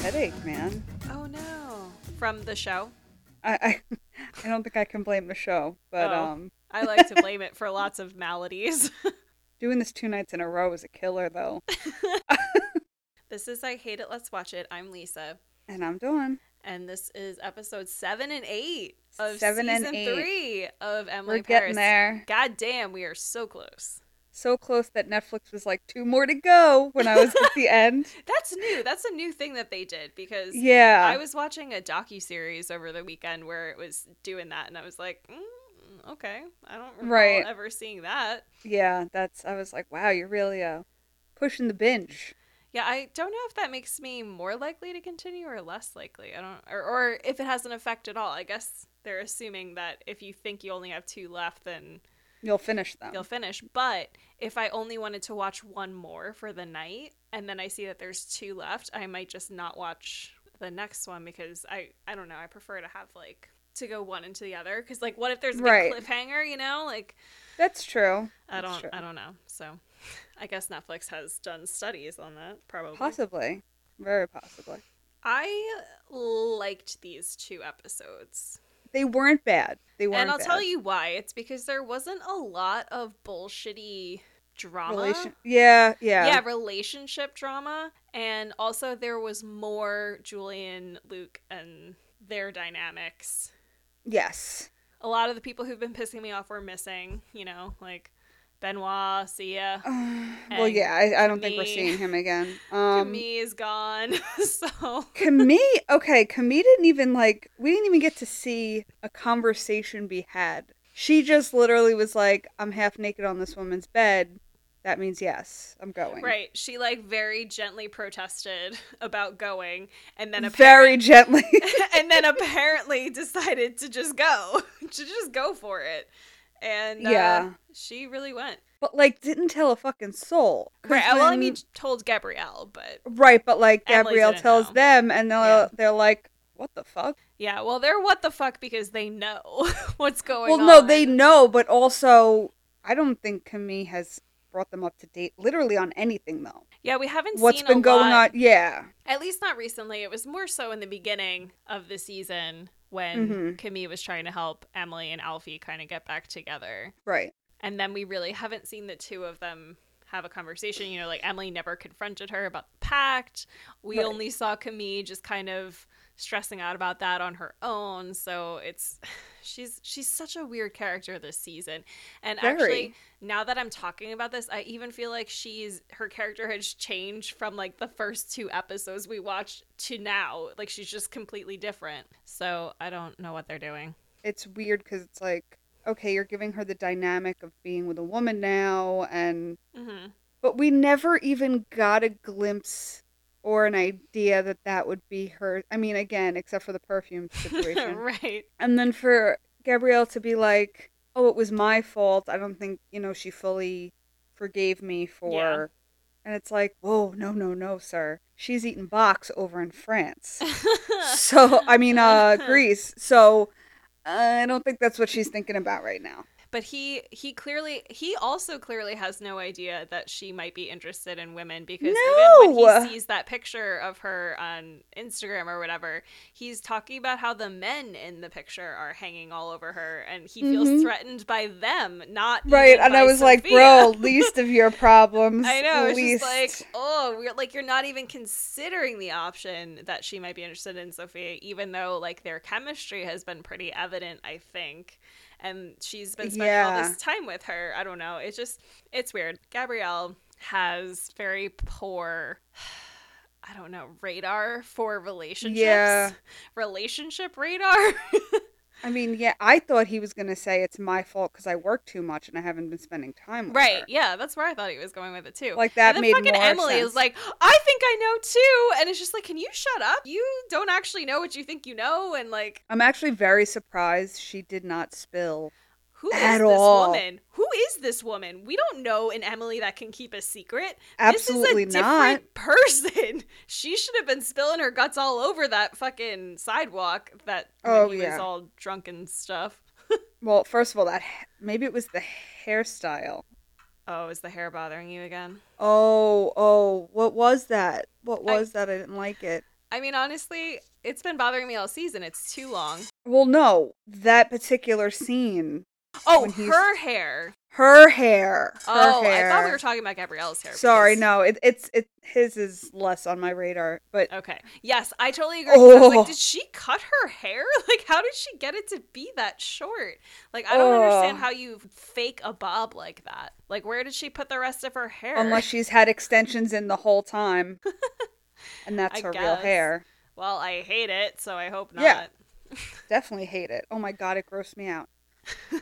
headache, man. Oh no. From the show? I I, I don't think I can blame the show, but Oh. um, I like to blame it for lots of maladies. doing this two nights in a row is a killer, though. this is I Hate It, Let's Watch It. I'm Lisa. And I'm doing. And this is episode seven and eight of Seven and eight. three of Emily We're Paris. getting there. God damn, we are so close. So close that Netflix was like two more to go when I was at the end. That's new. That's a new thing that they did because Yeah. I was watching a docu series over the weekend where it was doing that, and I was like, mm, okay, I don't Right. ever seeing that. Yeah, that's. I was like, wow, you're really uh pushing the binge. Yeah, I don't know if that makes me more likely to continue or less likely. I don't, or, or if it has an effect at all. I guess they're assuming that if you think you only have two left, then You'll finish them. you'll finish. But if I only wanted to watch one more for the night, and then I see that there's two left, I might just not watch the next one because I, I don't know. I prefer to have like to go one into the other because like what if there's a Right. cliffhanger? You know, like That's true. I don't, true. I don't know. So I guess Netflix has done studies on that probably. Possibly. Very possibly. I liked these two episodes. They weren't bad. They weren't. and I'll bad. tell you why. It's because there wasn't a lot of bullshitty drama. Relation. Yeah, yeah. yeah. relationship drama. And also there was more Julian, Luke, and their dynamics. Yes. A lot of the people who've been pissing me off were missing, you know, like Benoit, Sia. well, yeah. I, I don't think we're seeing him again. Um, Camille is gone. so Camille, okay, Camille didn't even like. We didn't even get to see a conversation be had. She just literally was like, "I'm half naked on this woman's bed. That means yes, I'm going." Right. She like very gently protested about going and then Very gently. and then apparently decided to just go. to just go for it. And uh, Yeah. she really went. but like, didn't tell a fucking soul. Right. Well, I mean, told Gabrielle, but right, but like Emily Gabrielle tells know. them, and they're Yeah. they're like, "What the fuck?" yeah. Well, they're what the fuck because they know what's going on. Well, on. no, they know, but also, I don't think Camille has brought them up to date, literally on anything though. Yeah, we haven't What's seen been going lot- on? Yeah. At least not recently. It was more so in the beginning of the season when Mhm. Camille was trying to help Emily and Alfie kind of get back together. Right. and then we really haven't seen the two of them have a conversation. You know, like Emily never confronted her about the pact. We Right. only saw Camille just kind of stressing out about that on her own. So it's she's she's such a weird character this season. And Very. actually, now that I'm talking about this, I even feel like she's her character has changed from like the first two episodes we watched to now. Like she's just completely different. So I don't know what they're doing. It's weird because it's like, okay, you're giving her the dynamic of being with a woman now, and hmm but we never even got a glimpse or an idea that that would be her. I mean, again, except for the perfume situation. right. And then for Gabrielle to be like, "Oh, it was my fault." I don't think you know she fully forgave me for. Yeah. And it's like, whoa, no, no, no, sir. She's eating box over in France. so I mean, uh, Greece. So I don't think that's what she's thinking about right now. But he he clearly he also clearly has no idea that she might be interested in women because even when he sees that picture of her on Instagram or whatever, he's talking about how the men in the picture are hanging all over her and he feels Mhm. threatened by them, not Right, and I was like, bro, least of your problems. I know. It's least. just like, oh, we're like you're not even considering the option that she might be interested in Sophia, even though like their chemistry has been pretty evident, I think. And she's been spending all this time with her. I don't know. It's just it's weird. Gabrielle has very poor I don't know, radar for relationships. Yeah. Relationship radar. I mean, yeah, I thought he was gonna say it's my fault because I work too much and I haven't been spending time with Right, her. yeah, that's where I thought he was going with it too. Like, that and then made fucking more Emily sense. is like, I think I know too, and it's just like, can you shut up? You don't actually know what you think you know, and like, I'm actually very surprised she did not spill. who is At this all. woman? Who is this woman? We don't know an Emily that can keep a secret. Absolutely this is a not. different person. She should have been spilling her guts all over that fucking sidewalk. That Oh, he yeah. was all drunk and stuff. Well, first of all, that maybe it was the hairstyle. Oh, is the hair bothering you again? Oh, oh, what was that? What I- was that? I didn't like it. I mean, honestly, it's been bothering me all season. It's too long. Well, no, that particular scene. Oh, her hair. Her hair. Her oh, hair. I thought we were talking about Gabrielle's hair. Sorry, because- no, it, it's it. His is less on my radar, but Okay. Yes, I totally agree. 'cause I was Oh. like, did she cut her hair? Like, how did she get it to be that short? Like, I don't understand Oh. how you fake a bob like that. Like, where did she put the rest of her hair? unless she's had extensions in the whole time, and that's her real hair. well, I hate it, so I hope not. Yeah. Definitely hate it. Oh my god, it grossed me out.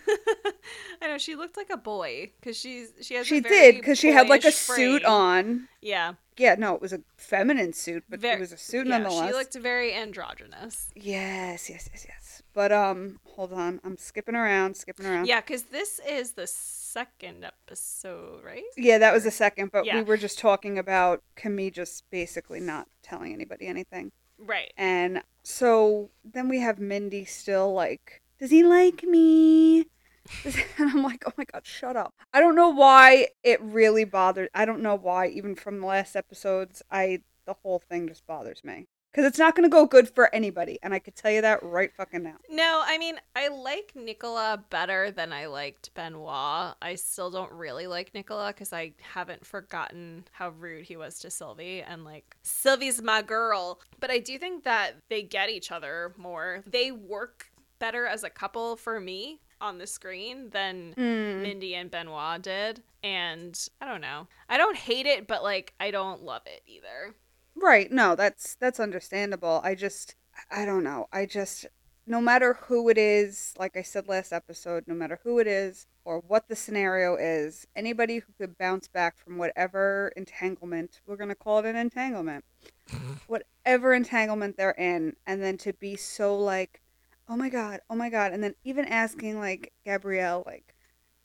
I know she looked like a boy because she's she has. a She very did because she had like a boyish suit on. Yeah, Yeah, no, it was a feminine suit, but Ver- it was a suit yeah, nonetheless. She looked very androgynous. Yes, yes, yes, yes. But um, hold on, I'm skipping around, skipping around. Yeah, because this is the second episode, right? Yeah, that was the second, but Yeah. we were just talking about Camille just basically not telling anybody anything. Right. And so then we have Mindy still like, does he like me? And I'm like, oh my god, shut up. I don't know why it really bothered. I don't know why, even from the last episodes, I the whole thing just bothers me because it's not going to go good for anybody, and I could tell you that right fucking now. No, I mean, I like Nicola better than I liked Benoit. I still don't really like Nicola because I haven't forgotten how rude he was to Sylvie and like, Sylvie's my girl. But I do think that they get each other more. They work better as a couple for me on the screen than Mm. Mindy and Benoit did. And I don't know. I don't hate it, but like, I don't love it either. Right. No, that's that's understandable. I just I don't know. I just no matter who it is, like I said last episode, no matter who it is or what the scenario is, anybody who could bounce back from whatever entanglement, we're going to call it an entanglement. whatever entanglement they're in and then to be so like, "Oh my god, oh my god." And then even asking like Gabrielle like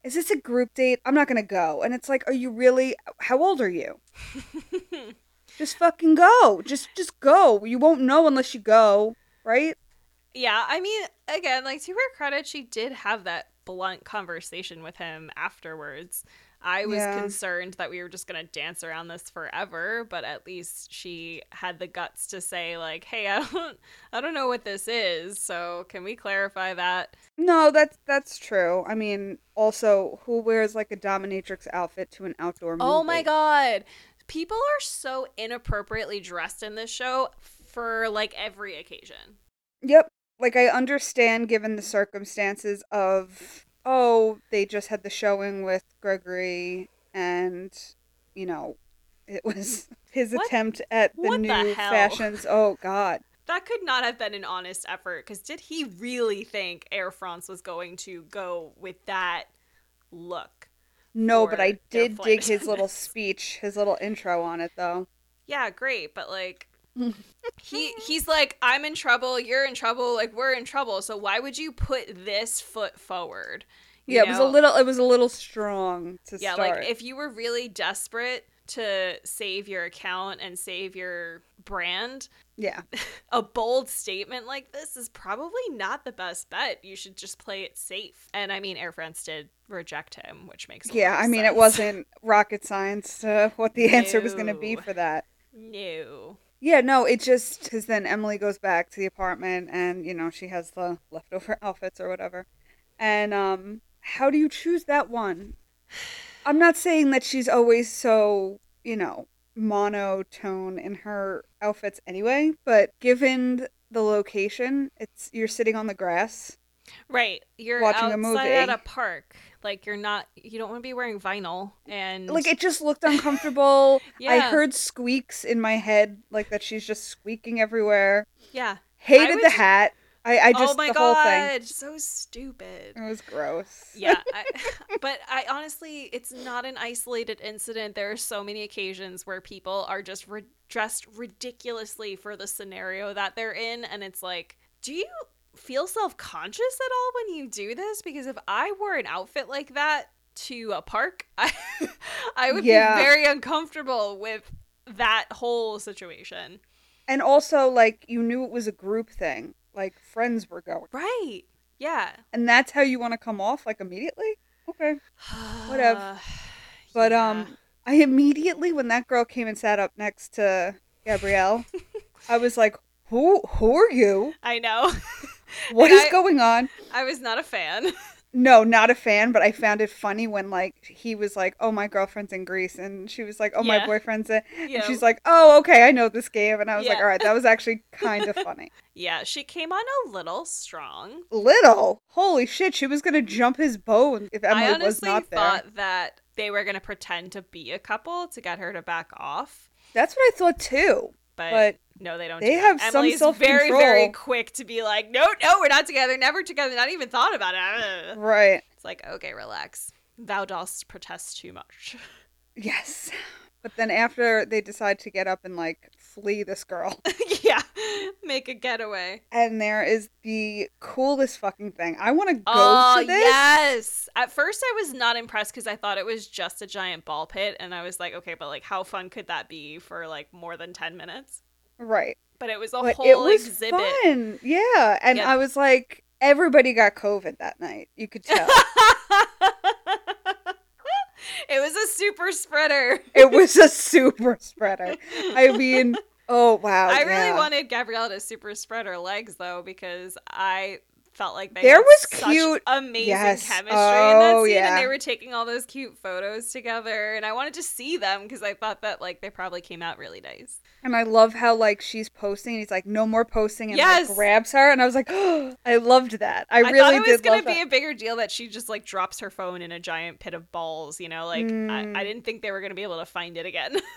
is this a group date? I'm not going to go. And it's like, are you really how old are you? Just fucking go. Just just go. You won't know unless you go, right? Yeah, I mean, again, like to her credit, she did have that blunt conversation with him afterwards. I was Yeah. concerned that we were just gonna dance around this forever, but at least she had the guts to say, like, "Hey, I don't, I don't know what this is. So can we clarify that?" No, that's that's true. I mean, also, who wears like a dominatrix outfit to an outdoor movie? Oh my god, people are so inappropriately dressed in this show for like every occasion. Yep. Like I understand given the circumstances of oh, they just had the showing with Gregory and you know, it was his What- attempt at the what new the fashions. Oh god. That could not have been an honest effort because did he really think Air France was going to go with that look? No, but I did dig his little speech, his little intro on it though. Yeah, great, but like he he's like I'm in trouble, you're in trouble, like we're in trouble. So why would you put this foot forward? You Yeah, it was a little it was a little strong to Yeah, start. like if you were really desperate to save your account and save your brand, yeah. a bold statement like this is probably not the best bet. You should just play it safe. And I mean, Air France did reject him, which makes Yeah, I mean, it wasn't rocket science to what the answer was going to be for that. no. Yeah, no, it just because then Emily goes back to the apartment and you know she has the leftover outfits or whatever. And um, how do you choose that one? I'm not saying that she's always so you know monotone in her outfits anyway, but given the location, it's you're sitting on the grass. Right, you're Watching a outside at a park. Like you're not. You don't want to be wearing vinyl. And Like it just looked uncomfortable. yeah. I heard squeaks in my head, like that she's just squeaking everywhere. yeah. Hated would- the hat. I, I just oh my the whole thing. god, so stupid. It was gross. yeah I, but i honestly it's not an isolated incident there are so many occasions where people are just re- dressed ridiculously for the scenario that they're in and it's like do you feel self-conscious at all when you do this because if i wore an outfit like that to a park i, I would Yeah. be very uncomfortable with that whole situation And also, like, you knew it was a group thing. Like, friends were going. right yeah And that's how you want to come off, like, immediately? Okay. Whatever. But, Yeah. um, I immediately, when that girl came and sat up next to Gabrielle, I was like, who who are you? I know. What And is I- going on? I was not a fan. No, not a fan, but I found it funny when like he was like, "Oh, my girlfriend's in Greece," and she was like, "Oh, my boyfriend's in," Yeah. and she's like, "Oh, okay, I know this game," and I was like, "All right, that was actually kind of funny." Yeah, she came on a little strong. Little, holy shit, she was gonna jump his boat if Emily was not there. I honestly thought that they were going to pretend to be a couple to get her to back off. That's what I thought too. But, But no, they don't. they do that. have some Emily's very, very quick to be like, no, no, we're not together, never together, not even thought about it. Right. It's like, okay, relax. Thou dost protest too much. Yes. But then after they decide to get up and like flee this girl, yeah, make a getaway. and there is the coolest fucking thing. I want to go oh to this. yes! At first, I was not impressed because I thought it was just a giant ball pit, and I was like, okay, but like, how fun could that be for like more than ten minutes? Right. But it was a But whole it was exhibit. fun. Yeah. And Yep. I was like, everybody got COVID that night. You could tell. it was a super spreader. it was a super spreader. I mean, oh wow. I really wanted Gabrielle to super spread her legs though because I felt like they There was cute- amazing Yes. chemistry in that Oh, scene, yeah. and they were taking all those cute photos together, and I wanted to see them because I thought that like they probably came out really nice. And I love how like she's posting. He's like, no more posting, and Yes. like, grabs her. And I was like, oh, I loved that. I, I, really thought it was did gonna be that. a bigger deal that she just like drops her phone in a giant pit of balls. You know, like I, Mm. I didn't think they were gonna be able to find it again.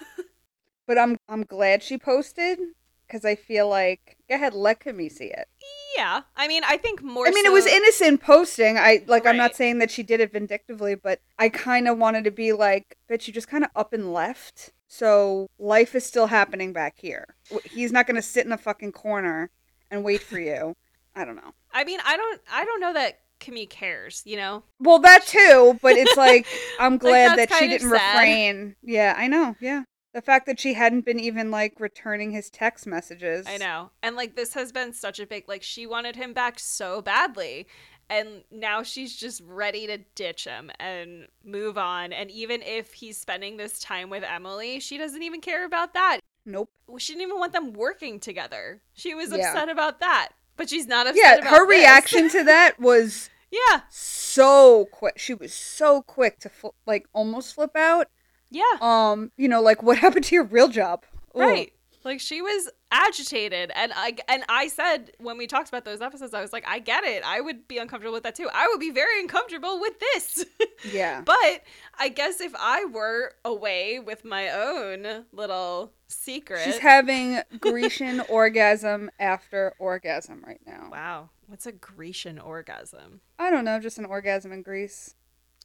But I'm I'm glad she posted because I feel like go ahead, let Camille see it. yeah, I mean, I think more. I mean, it was innocent posting. I like. I'm not saying that she did it vindictively, but I kind of wanted to be like, but you just kind of up and left. So life is still happening back here. He's not going to sit in a fucking corner and wait for you. I don't know. I mean, I don't, I don't know that Camille cares. You know, Well, that too, but it's like I'm glad that's that she didn't sad. refrain. Yeah, I know. Yeah. The fact that she hadn't been even like returning his text messages. I know. And like this has been such a big like she wanted him back so badly. And now she's just ready to ditch him and move on. And even if he's spending this time with Emily, she doesn't even care about that. Nope. She didn't even want them working together. She was Yeah. upset about that. But she's not upset Yeah, her this. reaction to that was yeah. so quick. She was so quick to fl- like almost flip out. Yeah. Um, you know, like what happened to your real job? Ooh. Right. Like she was agitated and I and I said when we talked about those episodes I was like I get it. I would be uncomfortable with that too. I would be very uncomfortable with this. Yeah. but I guess if I were away with my own little secret. She's having Grecian orgasm after orgasm right now. wow. What's a Grecian orgasm? I don't know, just an orgasm in Greece.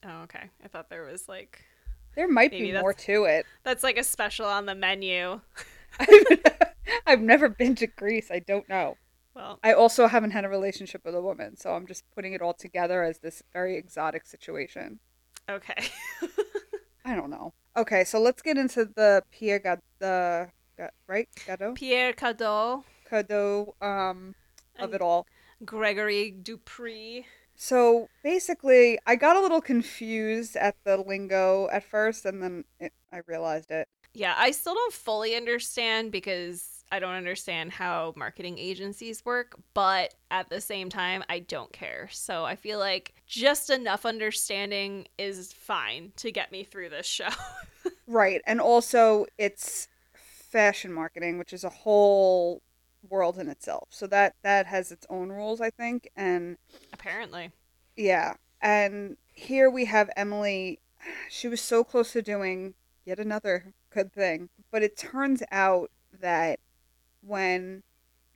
Oh, okay. I thought there was like There might Maybe be more to it. that's like a special on the menu. I've never been to Greece. I don't know. Well, I also haven't had a relationship with a woman, so I'm just putting it all together as this very exotic situation. okay. I don't know. Okay, so let's get into the Pierre Gad the right Gado Pierre Cadault, Cadault um of And- it all. Gregory Dupree. So basically, I got a little confused at the lingo at first, and then it, I realized it. Yeah, I still don't fully understand because I don't understand how marketing agencies work, but at the same time, I don't care. So I feel like just enough understanding is fine to get me through this show. Right, and also it's fashion marketing, which is a whole world in itself. So that that has its own rules, I think, and Apparently. Yeah. And here we have Emily. She was so close to doing yet another good thing. But it turns out that when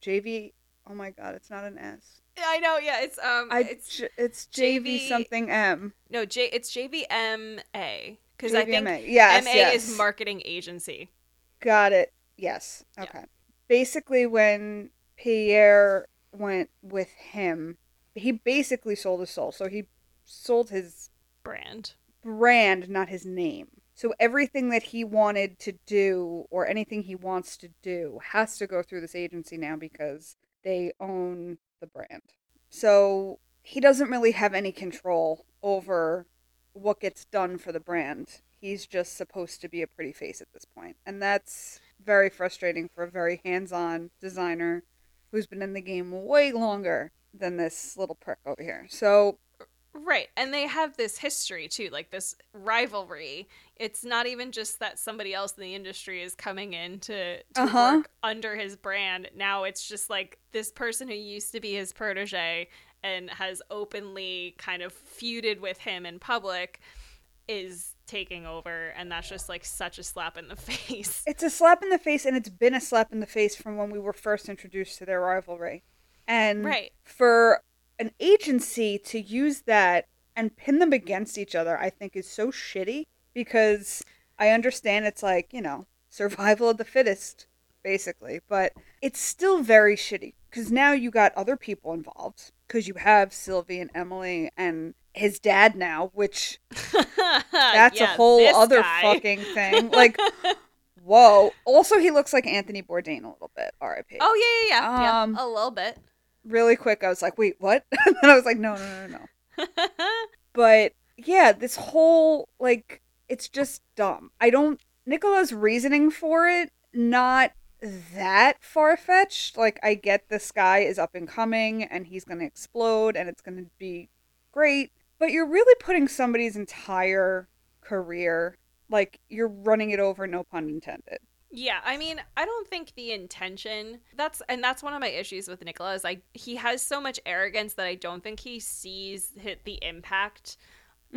JV, oh my God, it's not an S. I know, yeah, it's um I, it's J- it's JV JV something M. no, J it's JVMA cuz I think. Yes, MA yes. is marketing agency. Got it. Yes. Yeah. Basically, when Pierre went with him, he basically sold his soul. So he sold his Brand. brand, not his name. So everything that he wanted to do or anything he wants to do has to go through this agency now because they own the brand. So he doesn't really have any control over what gets done for the brand. He's just supposed to be a pretty face at this point. And that's very frustrating for a very hands-on designer who's been in the game way longer than this little prick over here. So Right. And they have this history too, like this rivalry. It's not even just that somebody else in the industry is coming in to, to Uh-huh. work under his brand. Now it's just like this person who used to be his protege and has openly kind of feuded with him in public is taking over. And that's just like such a slap in the face. it's a slap in the face, and it's been a slap in the face from when we were first introduced to their rivalry. And Right. for an agency to use that and pin them against each other, I think is so shitty because I understand it's like, you know, survival of the fittest, basically, but it's still very shitty because now you got other people involved because you have Sylvie and Emily and his dad now, which that's a whole other guy. fucking thing. Like, whoa. Also, he looks like Anthony Bourdain a little bit, RIP. Oh yeah, yeah, yeah. Um, yeah. A little bit. Really quick, I was like, wait, what? and I was like, no, no, no, no. But yeah, this whole like it's just dumb. I don't Nicola's reasoning for it not that far fetched. Like I get this guy is up and coming and he's gonna explode and it's gonna be great. But you're really putting somebody's entire career like you're running it over, no pun intended. Yeah, I mean, I don't think the intention that's and that's one of my issues with Nicola is like he has so much arrogance that I don't think he sees hit the impact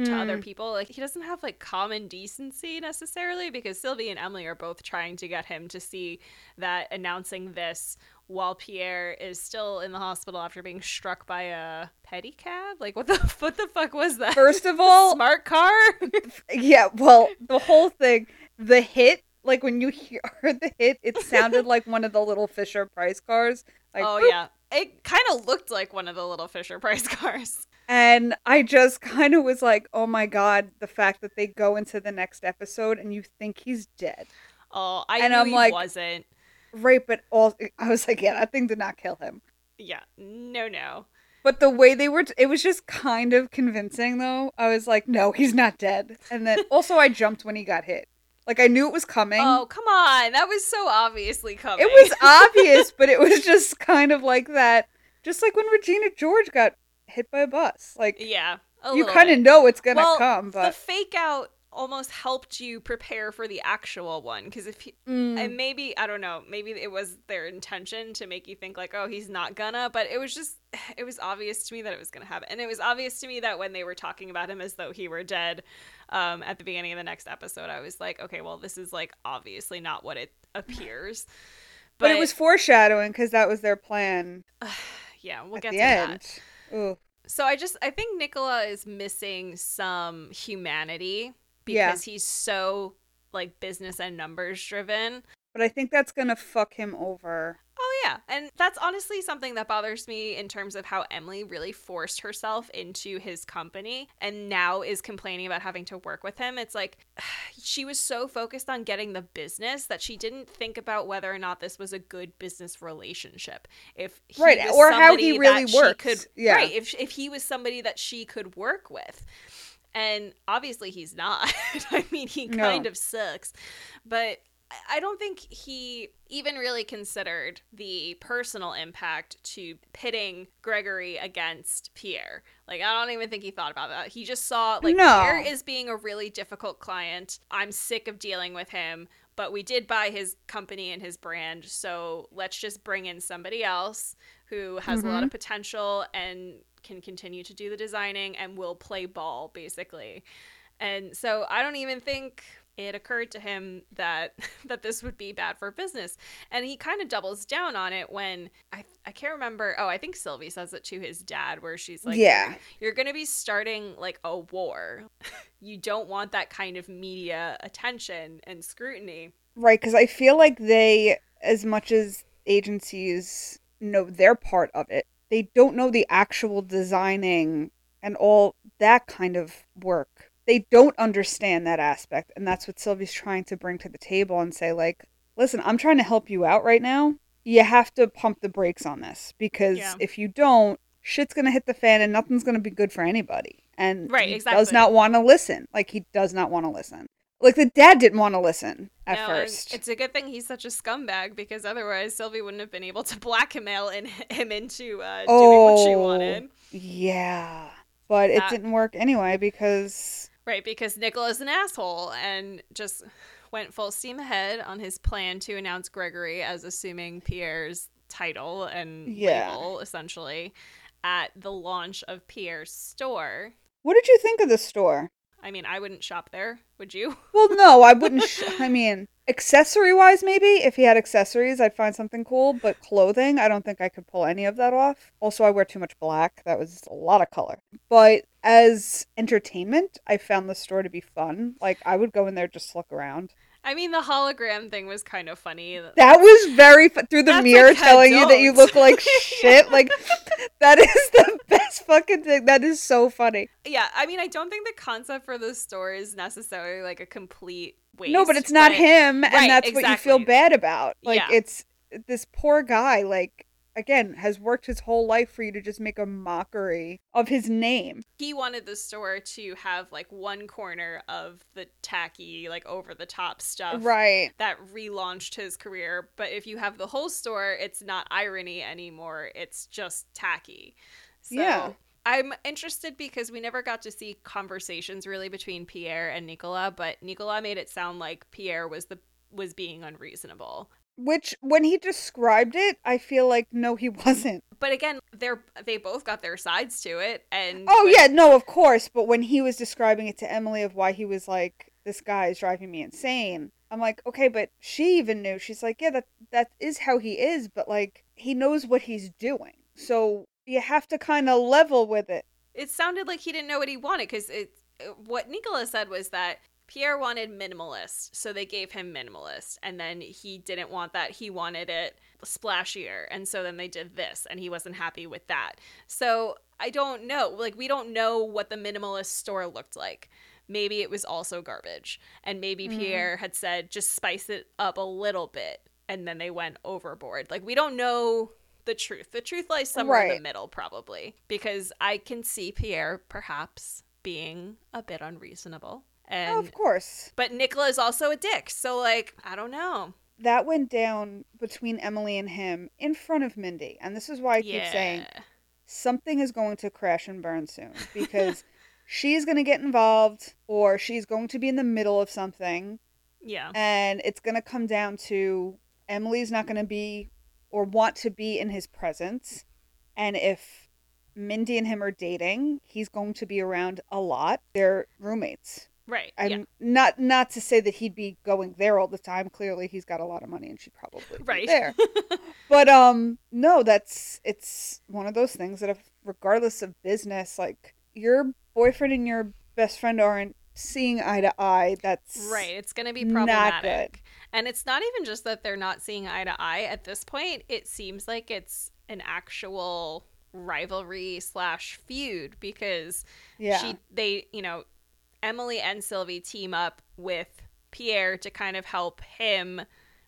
to other mm. people. Like he doesn't have like common decency necessarily because Sylvie and Emily are both trying to get him to see that announcing this while Pierre is still in the hospital after being struck by a pedicab. Like what the what the fuck was that? First of all, smart car. Yeah, well, the whole thing, the hit, like when you hear, heard the hit, it sounded like one of the little Fisher Price cars. Like, oh boop. yeah, it kind of looked like one of the little Fisher Price cars. And I just kind of was like, oh my god, the fact that they go into the next episode and you think he's dead. Oh, I And I'm he like- wasn't. Right, but all I was like, yeah, that thing did not kill him. Yeah, no, no. But the way they were, it was just kind of convincing, though. I was like, no, he's not dead. And then also, I jumped when he got hit. Like I knew it was coming. Oh, come on. That was so obviously coming. It was obvious, but it was just kind of like that. Just like when Regina George got hit by a bus. Like yeah. you kind of know it's gonna well, come, but the fake out almost helped you prepare for the actual one because if he, Mm. and maybe I don't know, maybe it was their intention to make you think like, oh, he's not gonna, but it was just it was obvious to me that it was gonna happen, and it was obvious to me that when they were talking about him as though he were dead, um, at the beginning of the next episode, I was like, okay, well, this is like obviously not what it appears, but, it was foreshadowing because that was their plan yeah, we'll get to that. Ooh. So I just I think Nicola is missing some humanity Yeah. because he's so like business and numbers driven. But I think that's gonna fuck him over. Oh yeah, and that's honestly something that bothers me in terms of how Emily really forced herself into his company and now is complaining about having to work with him. It's like she was so focused on getting the business that she didn't think about whether or not this was a good business relationship. If he Right, was or how he really works. could, Yeah. right? If if he was somebody that she could work with. And obviously he's not. I mean, he No. kind of sucks. But I- don't think he even really considered the personal impact to pitting Gregory against Pierre. Like, I don't even think he thought about that. He just saw, like, No. Pierre is being a really difficult client. I'm sick of dealing with him, but we did buy his company and his brand. So let's just bring in somebody else who has a lot of mm-hmm. potential and can continue to do the designing and will play ball, basically. And so I don't even think it occurred to him that that this would be bad for business. And he kind of doubles down on it when I I can't remember. Oh, I think Sylvie says it to his dad where she's like, Yeah. you're going to be starting like a war. you don't want that kind of media attention and scrutiny. Right, because I feel like they, as much as agencies know their part of it, they don't know the actual designing and all that kind of work. They don't understand that aspect, and that's what Sylvie's trying to bring to the table and say, like, listen, I'm trying to help you out right now. You have to pump the brakes on this because Yeah. if you don't, shit's gonna hit the fan and nothing's gonna be good for anybody. And Right, he does not want to listen. Like he does not want to listen. Like the dad didn't want to listen, at No, first. It's a good thing he's such a scumbag because otherwise Sylvie wouldn't have been able to blackmail in, him into uh, doing what she Oh. wanted. Yeah. But it That- didn't work anyway because Right, because Nicola's an asshole and just went full steam ahead on his plan to announce Gregory as assuming Pierre's title and Yeah. label, essentially, at the launch of Pierre's store. what did you think of the store? I mean, I wouldn't shop there, would you? Well, no, I wouldn't. Sh- I mean, accessory wise, maybe if he had accessories, I'd find something cool. But clothing, I don't think I could pull any of that off. Also, I wear too much black. That was a lot of color. But as entertainment, I found the store to be fun. Like I would go in there just look around. I mean, the hologram thing was kind of funny. That was very fu- through the That's mirror like telling you that you look like shit. Like that is the best fucking thing. That is so funny. Yeah, I mean, I don't think the concept for the store is necessarily like a complete waste. no, but it's not him, and Right, that's what you feel bad about. Like Yeah. it's this poor guy. Like again, has worked his whole life for you to just make a mockery of his name. He wanted the store to have like one corner of the tacky, like over the top stuff. Right. That relaunched his career. But if you have the whole store, it's not irony anymore. It's just tacky. So Yeah. I'm interested because we never got to see conversations really between Pierre and Nicola, but Nicola made it sound like Pierre was the was being unreasonable. Which when he described it, I feel like no, he wasn't. But again, they're they both got their sides to it and Oh when- yeah, no, of course. But when he was describing it to Emily of why he was like, "This guy is driving me insane," I'm like, okay, but she even knew. She's like, yeah, that that is how he is, but like he knows what he's doing, so you have to kind of level with it. it sounded like he didn't know what he wanted because it what Nicola said was that Pierre wanted minimalist, so they gave him minimalist, and then he didn't want that. He wanted it splashier, and so then they did this, and he wasn't happy with that. So I don't know. Like we don't know what the minimalist store looked like. Maybe it was also garbage, and maybe Mhm. Pierre had said just spice it up a little bit, and then they went overboard. Like we don't know the truth. The truth lies somewhere in the middle, probably, because I can see Pierre perhaps being a bit unreasonable, and of course, but Nicola is also a dick. So like I don't know. that went down between Emily and him in front of Mindy, and this is why I keep yeah. saying something is going to crash and burn soon because she's going to get involved or she's going to be in the middle of something yeah. and it's going to come down to Emily's not going to be or want to be in his presence and if Mindy and him are dating, he's going to be around a lot. They're roommates. Right. I'm yeah. not not to say that he'd be going there all the time. Clearly, he's got a lot of money, and she'd probably be Right. there. But um, no, that's it's one of those things that, if, regardless of business, like your boyfriend and your best friend aren't seeing eye to eye. That's Right. It's going to be not problematic. And it's not even just that they're not seeing eye to eye. At this point, it seems like it's an actual rivalry slash feud because Yeah, she they you know Emily and Sylvie team up with Pierre to kind of help him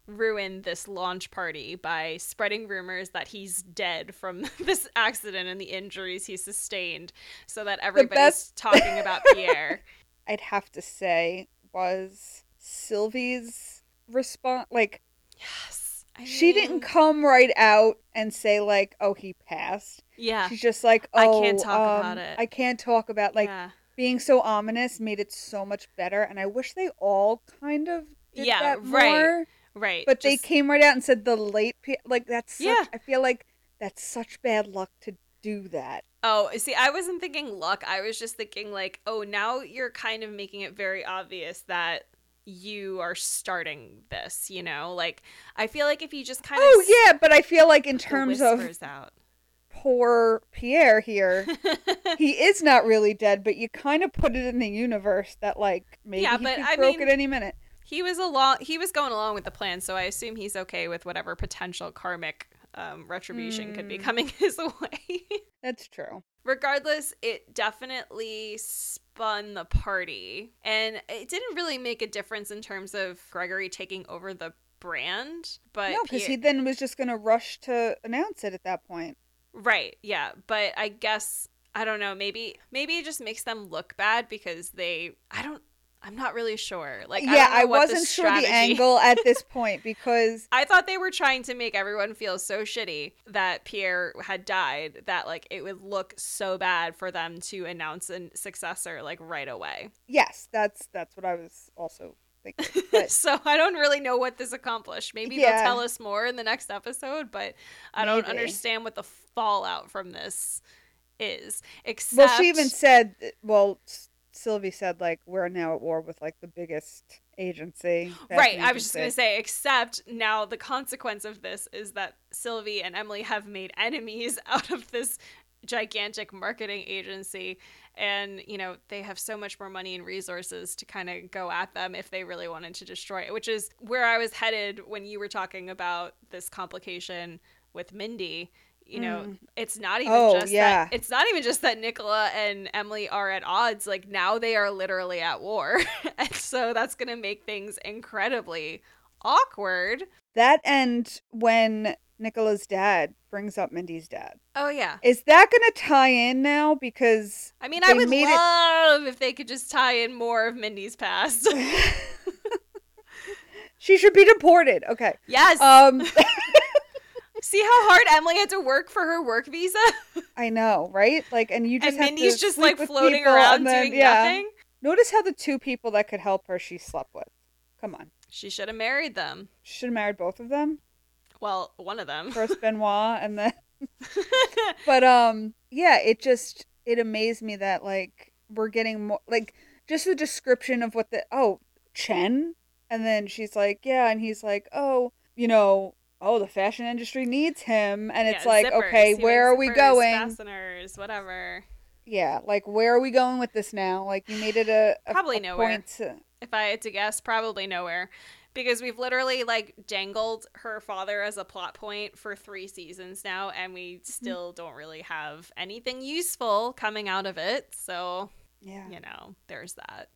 ruin this launch party by spreading rumors that he's dead from this accident and the injuries he sustained so that everybody's best- talking about Pierre. I'd have to say was Sylvie's response. Like Yes. I she didn't come right out and say like, "Oh, he passed." Yeah. She's just like, I "Oh, can't talk um, about it." I can't talk about like." yeah. Being so ominous made it so much better and i wish they all kind of did Yeah, that right. more Right. but they came right out and said the late pe- like that's such, Yeah. i feel like that's such bad luck to do that Oh, see, I wasn't thinking luck. I was just thinking like, oh, now you're kind of making it very obvious that you are starting this, you know? Like I feel like if you just kind of oh yeah but i feel like in terms of out. Poor pierre here he is not really dead but you kind of put it in the universe that like maybe Yeah, he but could I broke mean- at any minute he was along he was going along with the plan, so I assume he's okay with whatever potential karmic um, retribution could be Mm. coming his way. that's true Regardless, it definitely spun the party. And it didn't really make a difference in terms of Gregory taking over the brand. But no because Pierre- he then was just gonna rush to announce it at that point Right, yeah. But I guess I don't know, maybe maybe it just makes them look bad because they I don't I'm not really sure. Like, yeah, I, I, don't know what wasn't sure the angle at this point because I thought they were trying to make everyone feel so shitty that Pierre had died that like it would look so bad for them to announce a successor like right away. yes, that's that's what I was also. But so I don't really know what this accomplished. Maybe Yeah. they'll tell us more in the next episode, but I don't understand what the fallout from this is. Except well, she even said, well, Sylvie said like we're now at war with like the biggest agency. Right, fashion I was just going to say, except now the consequence of this is that Sylvie and Emily have made enemies out of this gigantic marketing agency. And, you know, they have so much more money and resources to kind of go at them if they really wanted to destroy it, which is where I was headed when you were talking about this complication with Mindy. You know, Mm. it's not even Oh, just yeah. that it's not even just that Nicola and Emily are at odds. Like now they are literally at war. and so that's gonna make things incredibly awkward. that and when Nicola's dad brings up Mindy's dad. Oh yeah. Is that going to tie in now? Because I mean I would made it- love if they could just tie in more of Mindy's past. she should be deported. Okay. yes. Um, See how hard Emily had to work for her work visa? I know, right? Like, and you just and Mindy's just like floating around then- doing yeah. nothing. Notice how the two people that could help her, she slept with. Come on, She should have married them. She should have married both of them. Well, one of them. First Benoit, and then. But um, yeah, it just it amazed me that like we're getting more like just the description of what the oh Chen, and then she's like yeah, and he's like oh you know oh the fashion industry needs him, and it's Yeah, like zippers. okay He where are makes we zippers, going? Fasteners, whatever. Yeah, like where are we going with this now? Like you made it a, a Probably a nowhere. To, If I had to guess, probably nowhere. Because we've literally like dangled her father as a plot point for three seasons now, and we mm-hmm. still don't really have anything useful coming out of it. So, yeah. you know, there's that.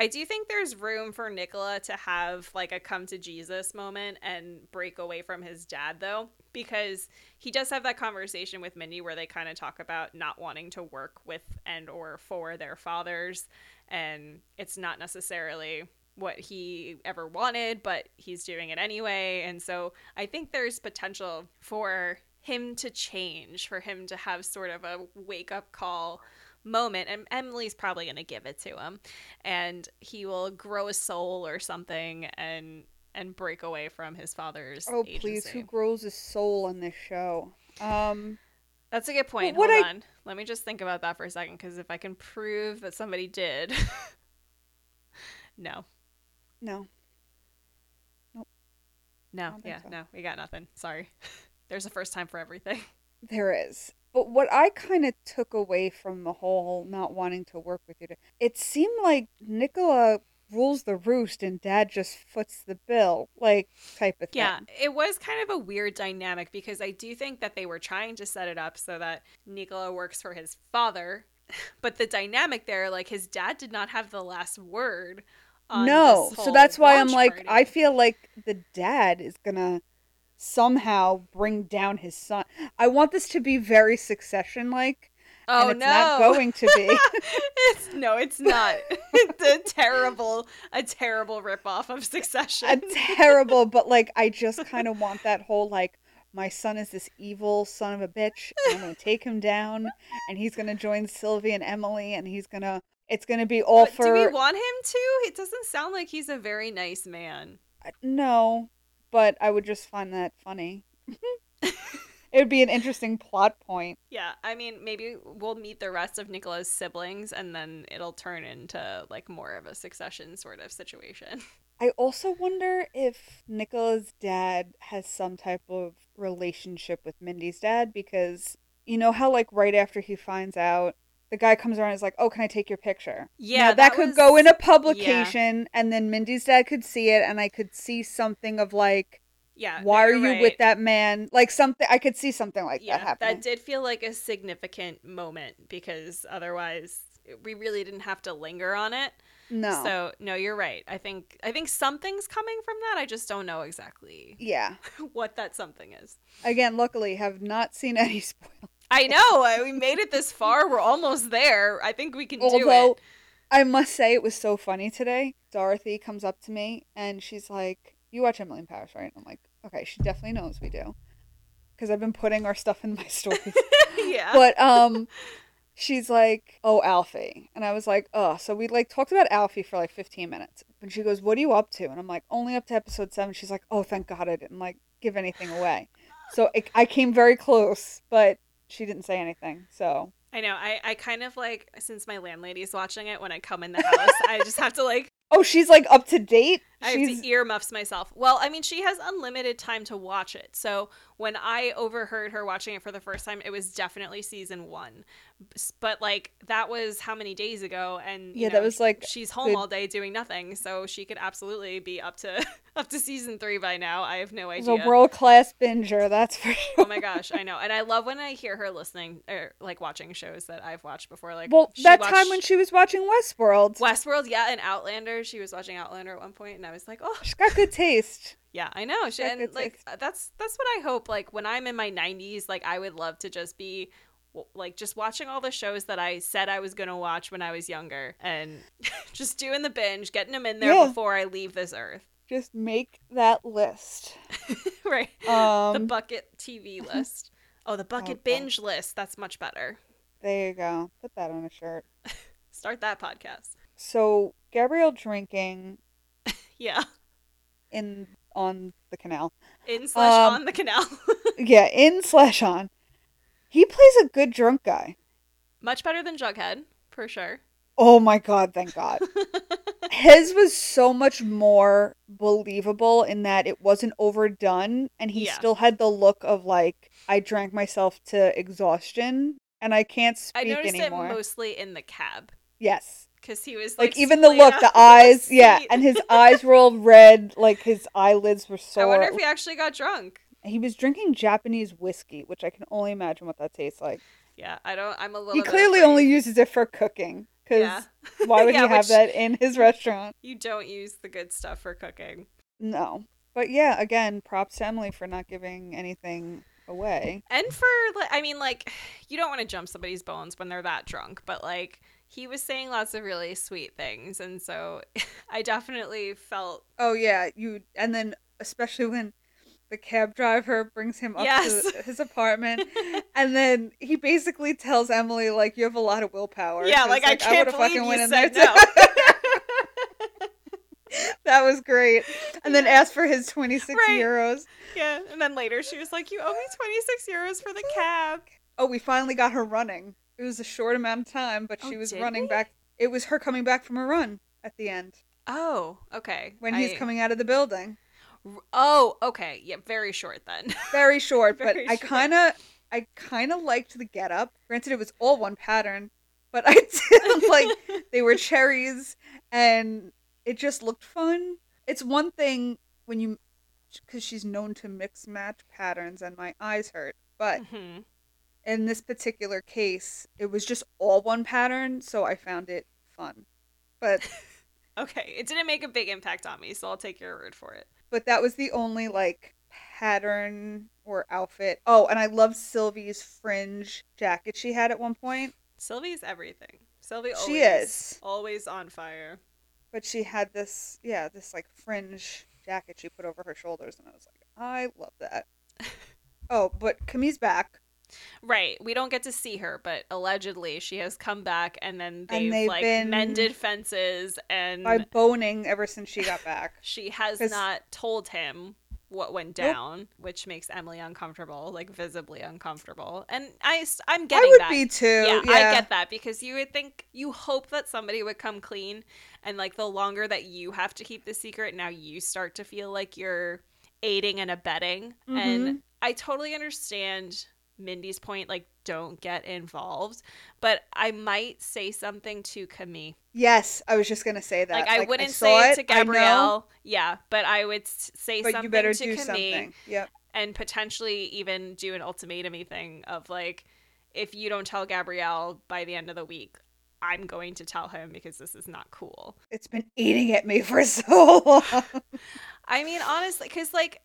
I do think there's room for Nicola to have like a come to Jesus moment and break away from his dad though because he does have that conversation with Mindy where they kind of talk about not wanting to work with and or for their fathers and it's not necessarily what he ever wanted but he's doing it anyway and so I think there's potential for him to change for him to have sort of a wake up call moment and Emily's probably going to give it to him and he will grow a soul or something and and break away from his father's Oh please, who grows a soul on this show? Um, That's a good point. what Hold I- on. Let me just think about that for a second because if I can prove that somebody did. no. No, Nope. No. Yeah, so. no. We got nothing. Sorry. There's a first time for everything. there is. But what I kind of took away from the whole not wanting to work with you, it seemed like Nicola rules the roost and Dad just foots the bill, like type of thing. Yeah, it was kind of a weird dynamic because I do think that they were trying to set it up so that Nicola works for his father, but the dynamic there, like his dad did not have the last word. No, so that's why I'm like, party. I feel like the dad is gonna somehow bring down his son. I want this to be very succession like. oh and it's no, not going to be. it's no, it's not. it's a terrible, a terrible ripoff of Succession. a terrible, but like I just kind of want that whole like my son is this evil son of a bitch, and I'm gonna take him down, and he's gonna join Sylvie and Emily, and he's gonna it's gonna be all But for do we want him to? It doesn't sound like he's a very nice man. no, but I would just find that funny. it would be an interesting plot point. Yeah, I mean, maybe we'll meet the rest of Nicola's siblings, and then it'll turn into like more of a Succession sort of situation. I also wonder if Nicola's dad has some type of relationship with Mindy's dad because you know how like right after he finds out the guy comes around and is like, "Oh, can I take your picture?" Yeah, Now, that, that could was- go in a publication, and then Mindy's dad could see it, and I could see something of like, Yeah. "Why no, are you with that man?" Like something I could see something like Yeah, that happening. that did feel like a significant moment because otherwise we really didn't have to linger on it. no, So no, you're right. I think I think something's coming from that. I just don't know exactly yeah. what that something is. Again, luckily, have not seen any spoilers. I know. We made it this far. We're almost there. I think we can do Although it. I must say it was so funny today. Dorothy comes up to me and she's like, "You watch Emily in Paris, right?" I'm like, "Okay, she definitely knows we do." Cuz I've been putting our stuff in my stories. yeah. but um she's like, "Oh, Alfie." And I was like, "Oh." So we like talked about Alfie for like 15 minutes. And she goes, "What are you up to?" And I'm like, "Only up to episode 7." She's like, "Oh, thank God I didn't like give anything away." So it, I came very close, but she didn't say anything. So I know. I, I kind of like since my landlady's watching it when I come in the house, I just have to like Oh, she's like up to date. I She's have to earmuffs myself. Well, I mean, she has unlimited time to watch it. So when I overheard her watching it for the first time, it was definitely season one. But like that was how many days ago, and Yeah, that was, like, she's home good- all day doing nothing, so she could absolutely be up to up to season three by now. I have no idea. a world class binger. That's for sure. oh my gosh, I know, and I love when I hear her listening or like watching shows that I've watched before. Like Well, that time when she was watching Westworld, Westworld, yeah, and Outlander. She was watching Outlander at one point, and I was like, oh, she's got good taste. yeah, I know. She, and like uh, that's that's what I hope. Like when I'm in my 90s, like I would love to just be like just watching all the shows that I said I was gonna watch when I was younger, and just doing the binge, getting them in there Yeah. before I leave this earth. Just make that list. right. the Um, bucket TV list. Oh, the bucket God. binge list. That's much better. there you go. Put that on a shirt. Start that podcast. So Gabriel drinking Yeah. in on the canal. In slash Um, on the canal. Yeah, in slash on. He plays a good drunk guy. much better than Jughead, for sure. Oh my god, thank God. His was so much more believable in that it wasn't overdone and he Yeah. still had the look of like I drank myself to exhaustion and I can't I speak noticed anymore. it mostly in the cab yes. Because he was Like, like, even the look, the eyes, yeah, and his eyes were all red, like his eyelids were sore. I wonder if he actually got drunk. He was drinking Japanese whiskey, which I can only imagine what that tastes like. Yeah, I don't. I'm a little. He clearly afraid. only uses it for cooking. Because Yeah. why would Yeah, he have which- that in his restaurant? You don't use the good stuff for cooking. No. But yeah, again, props to Emily for not giving anything away. And for, like, I mean, like, you don't want to jump somebody's bones when they're that drunk, but like, he was saying lots of really sweet things, and so I definitely felt. Oh yeah, you and then especially when the cab driver brings him up Yes. to his apartment and then he basically tells Emily like you have a lot of willpower. Yeah, 'cause, like, I can't would've believe fucking you went in said there no. that was great. And then asked for his 26 Right. euros. Yeah, and then later she was like, "You owe me twenty six euros for the cab." Oh, we finally got her running. It was a short amount of time, but she Oh, was running we? back. It was her coming back from a run at the end Oh, okay. when he's coming out of the building. Oh, okay. Yeah, very short then. Very short, but Very I kind of, I kind of liked the getup. Granted, it was all one pattern, but I did like they were cherries, and it just looked fun. It's one thing when you, because she's known to mix match patterns, and my eyes hurt. But Mhm. In this particular case, it was just all one pattern, so I found it fun. But Okay, it didn't make a big impact on me, so I'll take your word for it. but that was the only like pattern or outfit. Oh, and I love Sylvie's fringe jacket she had at one point. Sylvie's everything. Sylvie always, She is. always on fire. But she had this yeah, this like fringe jacket she put over her shoulders and I was like, I love that. oh, but Camille's back. Right. We don't get to see her, but allegedly she has come back and then they've, they've like been- mended fences and By boning ever since she got back. she has 'Cause- not told him what went Nope. down, which makes Emily uncomfortable, like visibly uncomfortable. And I I'm I getting would that. be too. yeah, Yeah, I get that because you would think you hope that somebody would come clean and like the longer that you have to keep the secret, now you start to feel like you're aiding and abetting. And Mhm. I totally understand Mindy's point, like don't get involved. But I might say something to Camille. Yes, I was just gonna say that. Like I wouldn't saw say it to I Gabriel. Yeah, but I would say but something you better to do Camille something. Yep. and potentially even do an ultimatum thing of like if you don't tell Gabriel by the end of the week, I'm going to tell him because this is not cool. It's been eating at me for so long. I mean, honestly, because like,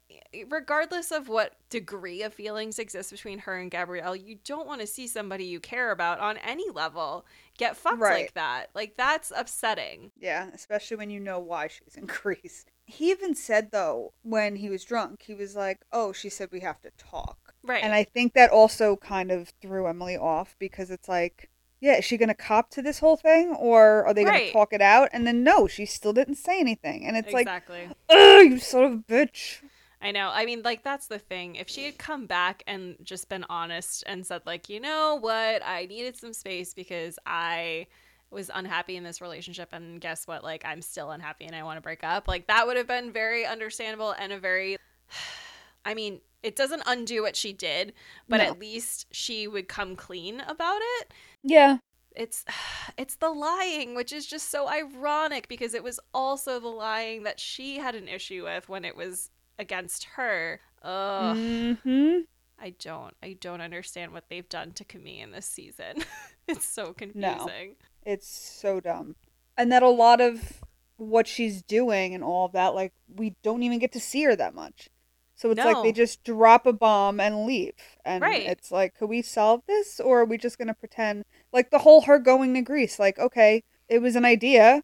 regardless of what degree of feelings exist between her and Gabriel, you don't want to see somebody you care about on any level get fucked Right. like that. Like, that's upsetting. yeah, especially when you know why she's increased. He even said though when he was drunk, he was like, "Oh, she said we have to talk." Right. And I think that also kind of threw Emily off because it's like, yeah, is she going to cop to this whole thing or are they going Right. to talk it out? And then no, she still didn't say anything. And it's like, exactly. oh, you son of a bitch. I know. I mean, like that's the thing. If she had come back and just been honest and said, like, you know what, I needed some space because I was unhappy in this relationship, and guess what, like I'm still unhappy and I want to break up. Like that would have been very understandable and a very. I mean, it doesn't undo what she did, but No. at least she would come clean about it Yeah. it's it's the lying which is just so ironic because it was also the lying that she had an issue with when it was against her Ugh, hmm i don't i don't understand what they've done to Camille in this season it's so confusing No, It's so dumb. And that a lot of what she's doing and all of that, like, we don't even get to see her that much. So it's like they just drop a bomb and leave. And Right. it's like, could we solve this? Or are we just going to pretend? Like the whole her going to Greece, like, okay, it was an idea.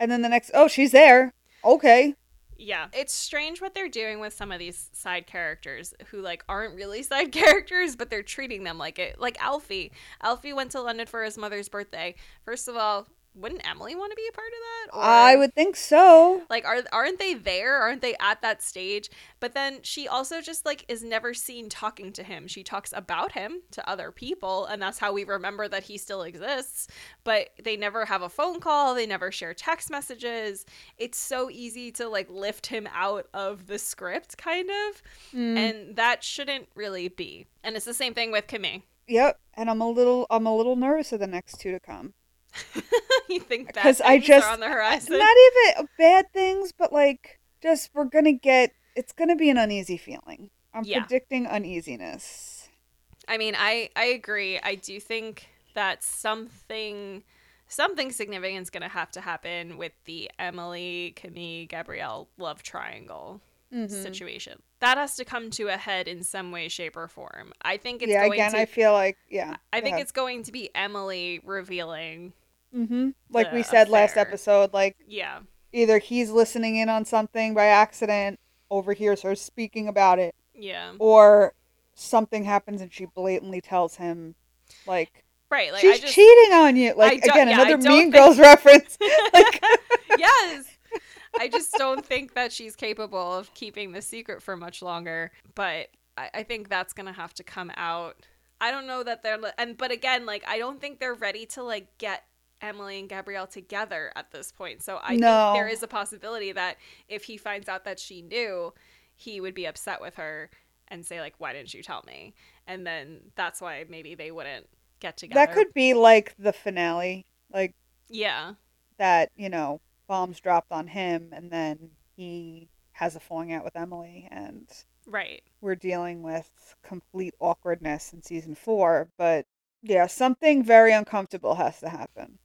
And then the next, oh, she's there. Okay. yeah it's strange what they're doing with some of these side characters who like aren't really side characters but they're treating them like it like alfie alfie went to london for his mother's birthday first of all wouldn't emily want to be a part of that Or- I would think so. Like are aren't they there? Aren't they at that stage? But then she also just like is never seen talking to him. She talks about him to other people and that's how we remember that he still exists. But they never have a phone call, they never share text messages. It's so easy to like lift him out of the script kind of. Mm. And that shouldn't really be. And it's the same thing with Kimmy. Yep. And I'm a little, I'm a little nervous of the next two to come. you think that 'Cause I just- are on the horizon? Not even bad things, but like just we're gonna get. It's gonna be an uneasy feeling. I'm Yeah. predicting uneasiness. I mean, I I agree. I do think that something something significant is going to have to happen with the Emily, Camille, Gabriel love triangle Mhm. situation. That has to come to a head in some way, shape, or form. I think it's yeah. going Again, to. I feel like yeah. I think it's going to be Emily revealing. Hmm Like we said last episode, like Yeah, either he's listening in on something by accident, overhears her speaking about it, yeah, or something happens and she blatantly tells him, like, right. Like she's just cheating on you. Like again, yeah, another Mean think- Girls reference. Like, yes. I just don't think that she's capable of keeping the secret for much longer. But I, I think that's gonna have to come out. I don't know that they're li- and but again, like I don't think they're ready to like get Emily and Gabriel together at this point. So I No. think there is a possibility that if he finds out that she knew, he would be upset with her and say like, "Why didn't you tell me?" And then that's why maybe they wouldn't get together. that could be like the finale, like yeah, that. You know, bombs dropped on him, and then he has a falling out with Emily, and right. we're dealing with complete awkwardness in season four. But yeah, something very uncomfortable has to happen.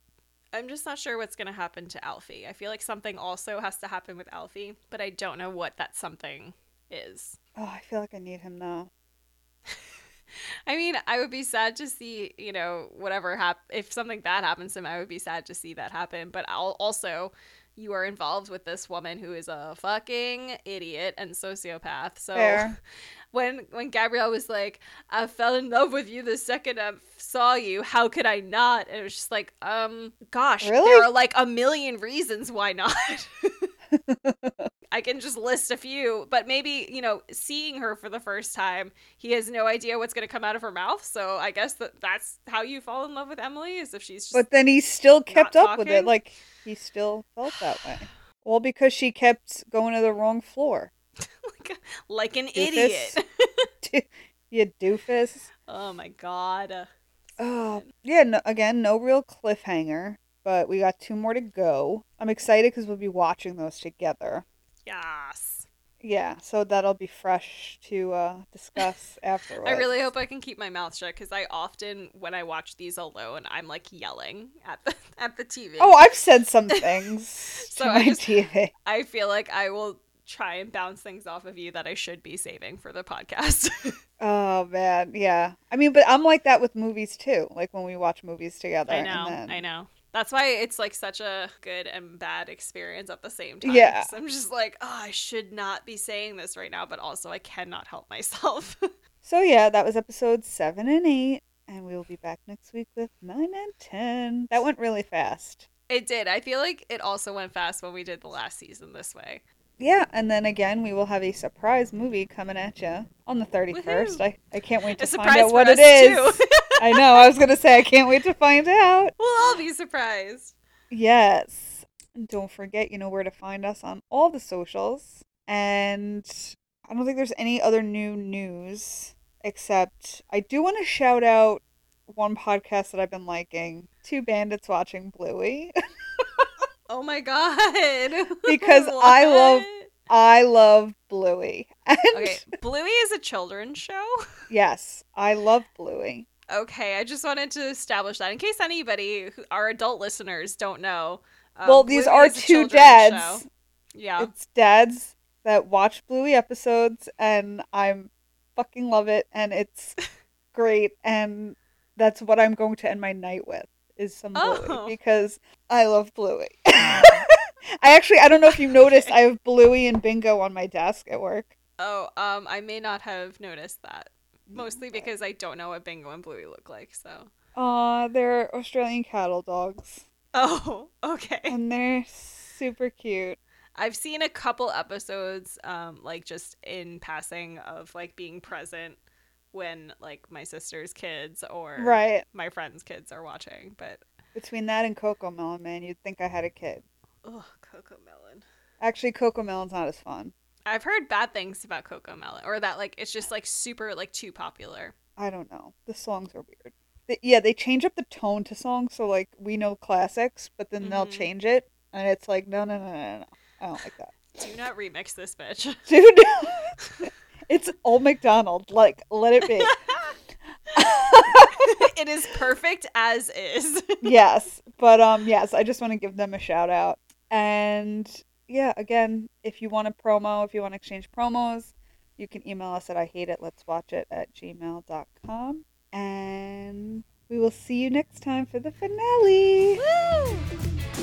I'm just not sure what's going to happen to Alfie. I feel like something also has to happen with Alfie, but I don't know what that something is. Oh, I feel like I need him now. I mean, I would be sad to see, you know, whatever hap- if something bad happens to him, I would be sad to see that happen, but I'll also you are involved with this woman who is a fucking idiot and sociopath. So Fair. when when Gabriel was like, "I fell in love with you the second I saw you. How could I not?" And it was just like, um, gosh, Really? there are like a million reasons why not. I can just list a few, but maybe, you know, seeing her for the first time, he has no idea what's going to come out of her mouth. So I guess that that's how you fall in love with Emily is if she's just But then he still kept up with it. Like he still felt that way. Well, because she kept going to the wrong floor. like, like an Doofus. idiot. you doofus. oh my god. Oh, yeah. No, again, no real cliffhanger, but we got two more to go. I'm excited because we'll be watching those together. Yes. Yeah, so that'll be fresh to uh, discuss afterwards. I really hope I can keep my mouth shut because I often, when I watch these alone, I'm like yelling at the at the TV. Oh, I've said some things So to I my just- TV. I feel like I will try and bounce things off of you that I should be saving for the podcast. Oh man, yeah. I mean, but I'm like that with movies too. Like when we watch movies together. I know, then, I know. That's why it's like such a good and bad experience at the same time. Yeah. I'm just like, oh, I should not be saying this right now, but also I cannot help myself. So yeah, that was episode seven and eight, and we will be back next week with nine and ten. That went really fast. it did. I feel like it also went fast when we did the last season this way. Yeah, and then again, we will have a surprise movie coming at you on the 31st. Woohoo. I, I can't wait to find out what it is. I know. I was gonna say I can't wait to find out. we'll all be surprised. Yes. And don't forget, you know where to find us on all the socials. And I don't think there's any other new news except I do want to shout out one podcast that I've been liking. Two bandits watching Bluey. Oh my god. Because I love- I love Bluey. And Okay, Bluey is a children's show. yes, I love Bluey. Okay, I just wanted to establish that in case anybody, who, our adult listeners, don't know. um, well, these Bluey are two dads. show. Yeah. It's dads that watch Bluey episodes, and I'm fucking love it, and it's great, and that's what I'm going to end my night with is some Bluey Oh. because I love Bluey. I actually I don't know if you noticed I have Bluey and Bingo on my desk at work. Oh, um, I may not have noticed that. Mostly because I don't know what Bingo and Bluey look like. So. Aw, they're Australian cattle dogs, Oh, okay. and they're super cute. I've seen a couple episodes, um, like just in passing of like being present when like my sister's kids or Right. my friends' kids are watching. But Between that and CoComelon, man, you'd think I had a kid. oh, CoComelon. Actually, CoComelon's not as fun. I've heard bad things about CoComelon, or that like it's just like super like too popular. I don't know. The songs are weird. They, yeah, they change up the tone to songs, so like we know classics, but then they'll Mhm. change it, and it's like no, no, no, no, no. I don't like that, Do not remix this bitch. dude. it's Old McDonald. Like, let it be. it is perfect as is. yes, but um, yes, I just want to give them a shout out, and yeah, again, if you want a promo, if you want to exchange promos, you can email us at I hate it. Let's watch it at gmail.com. and we will see you next time for the finale. Woo!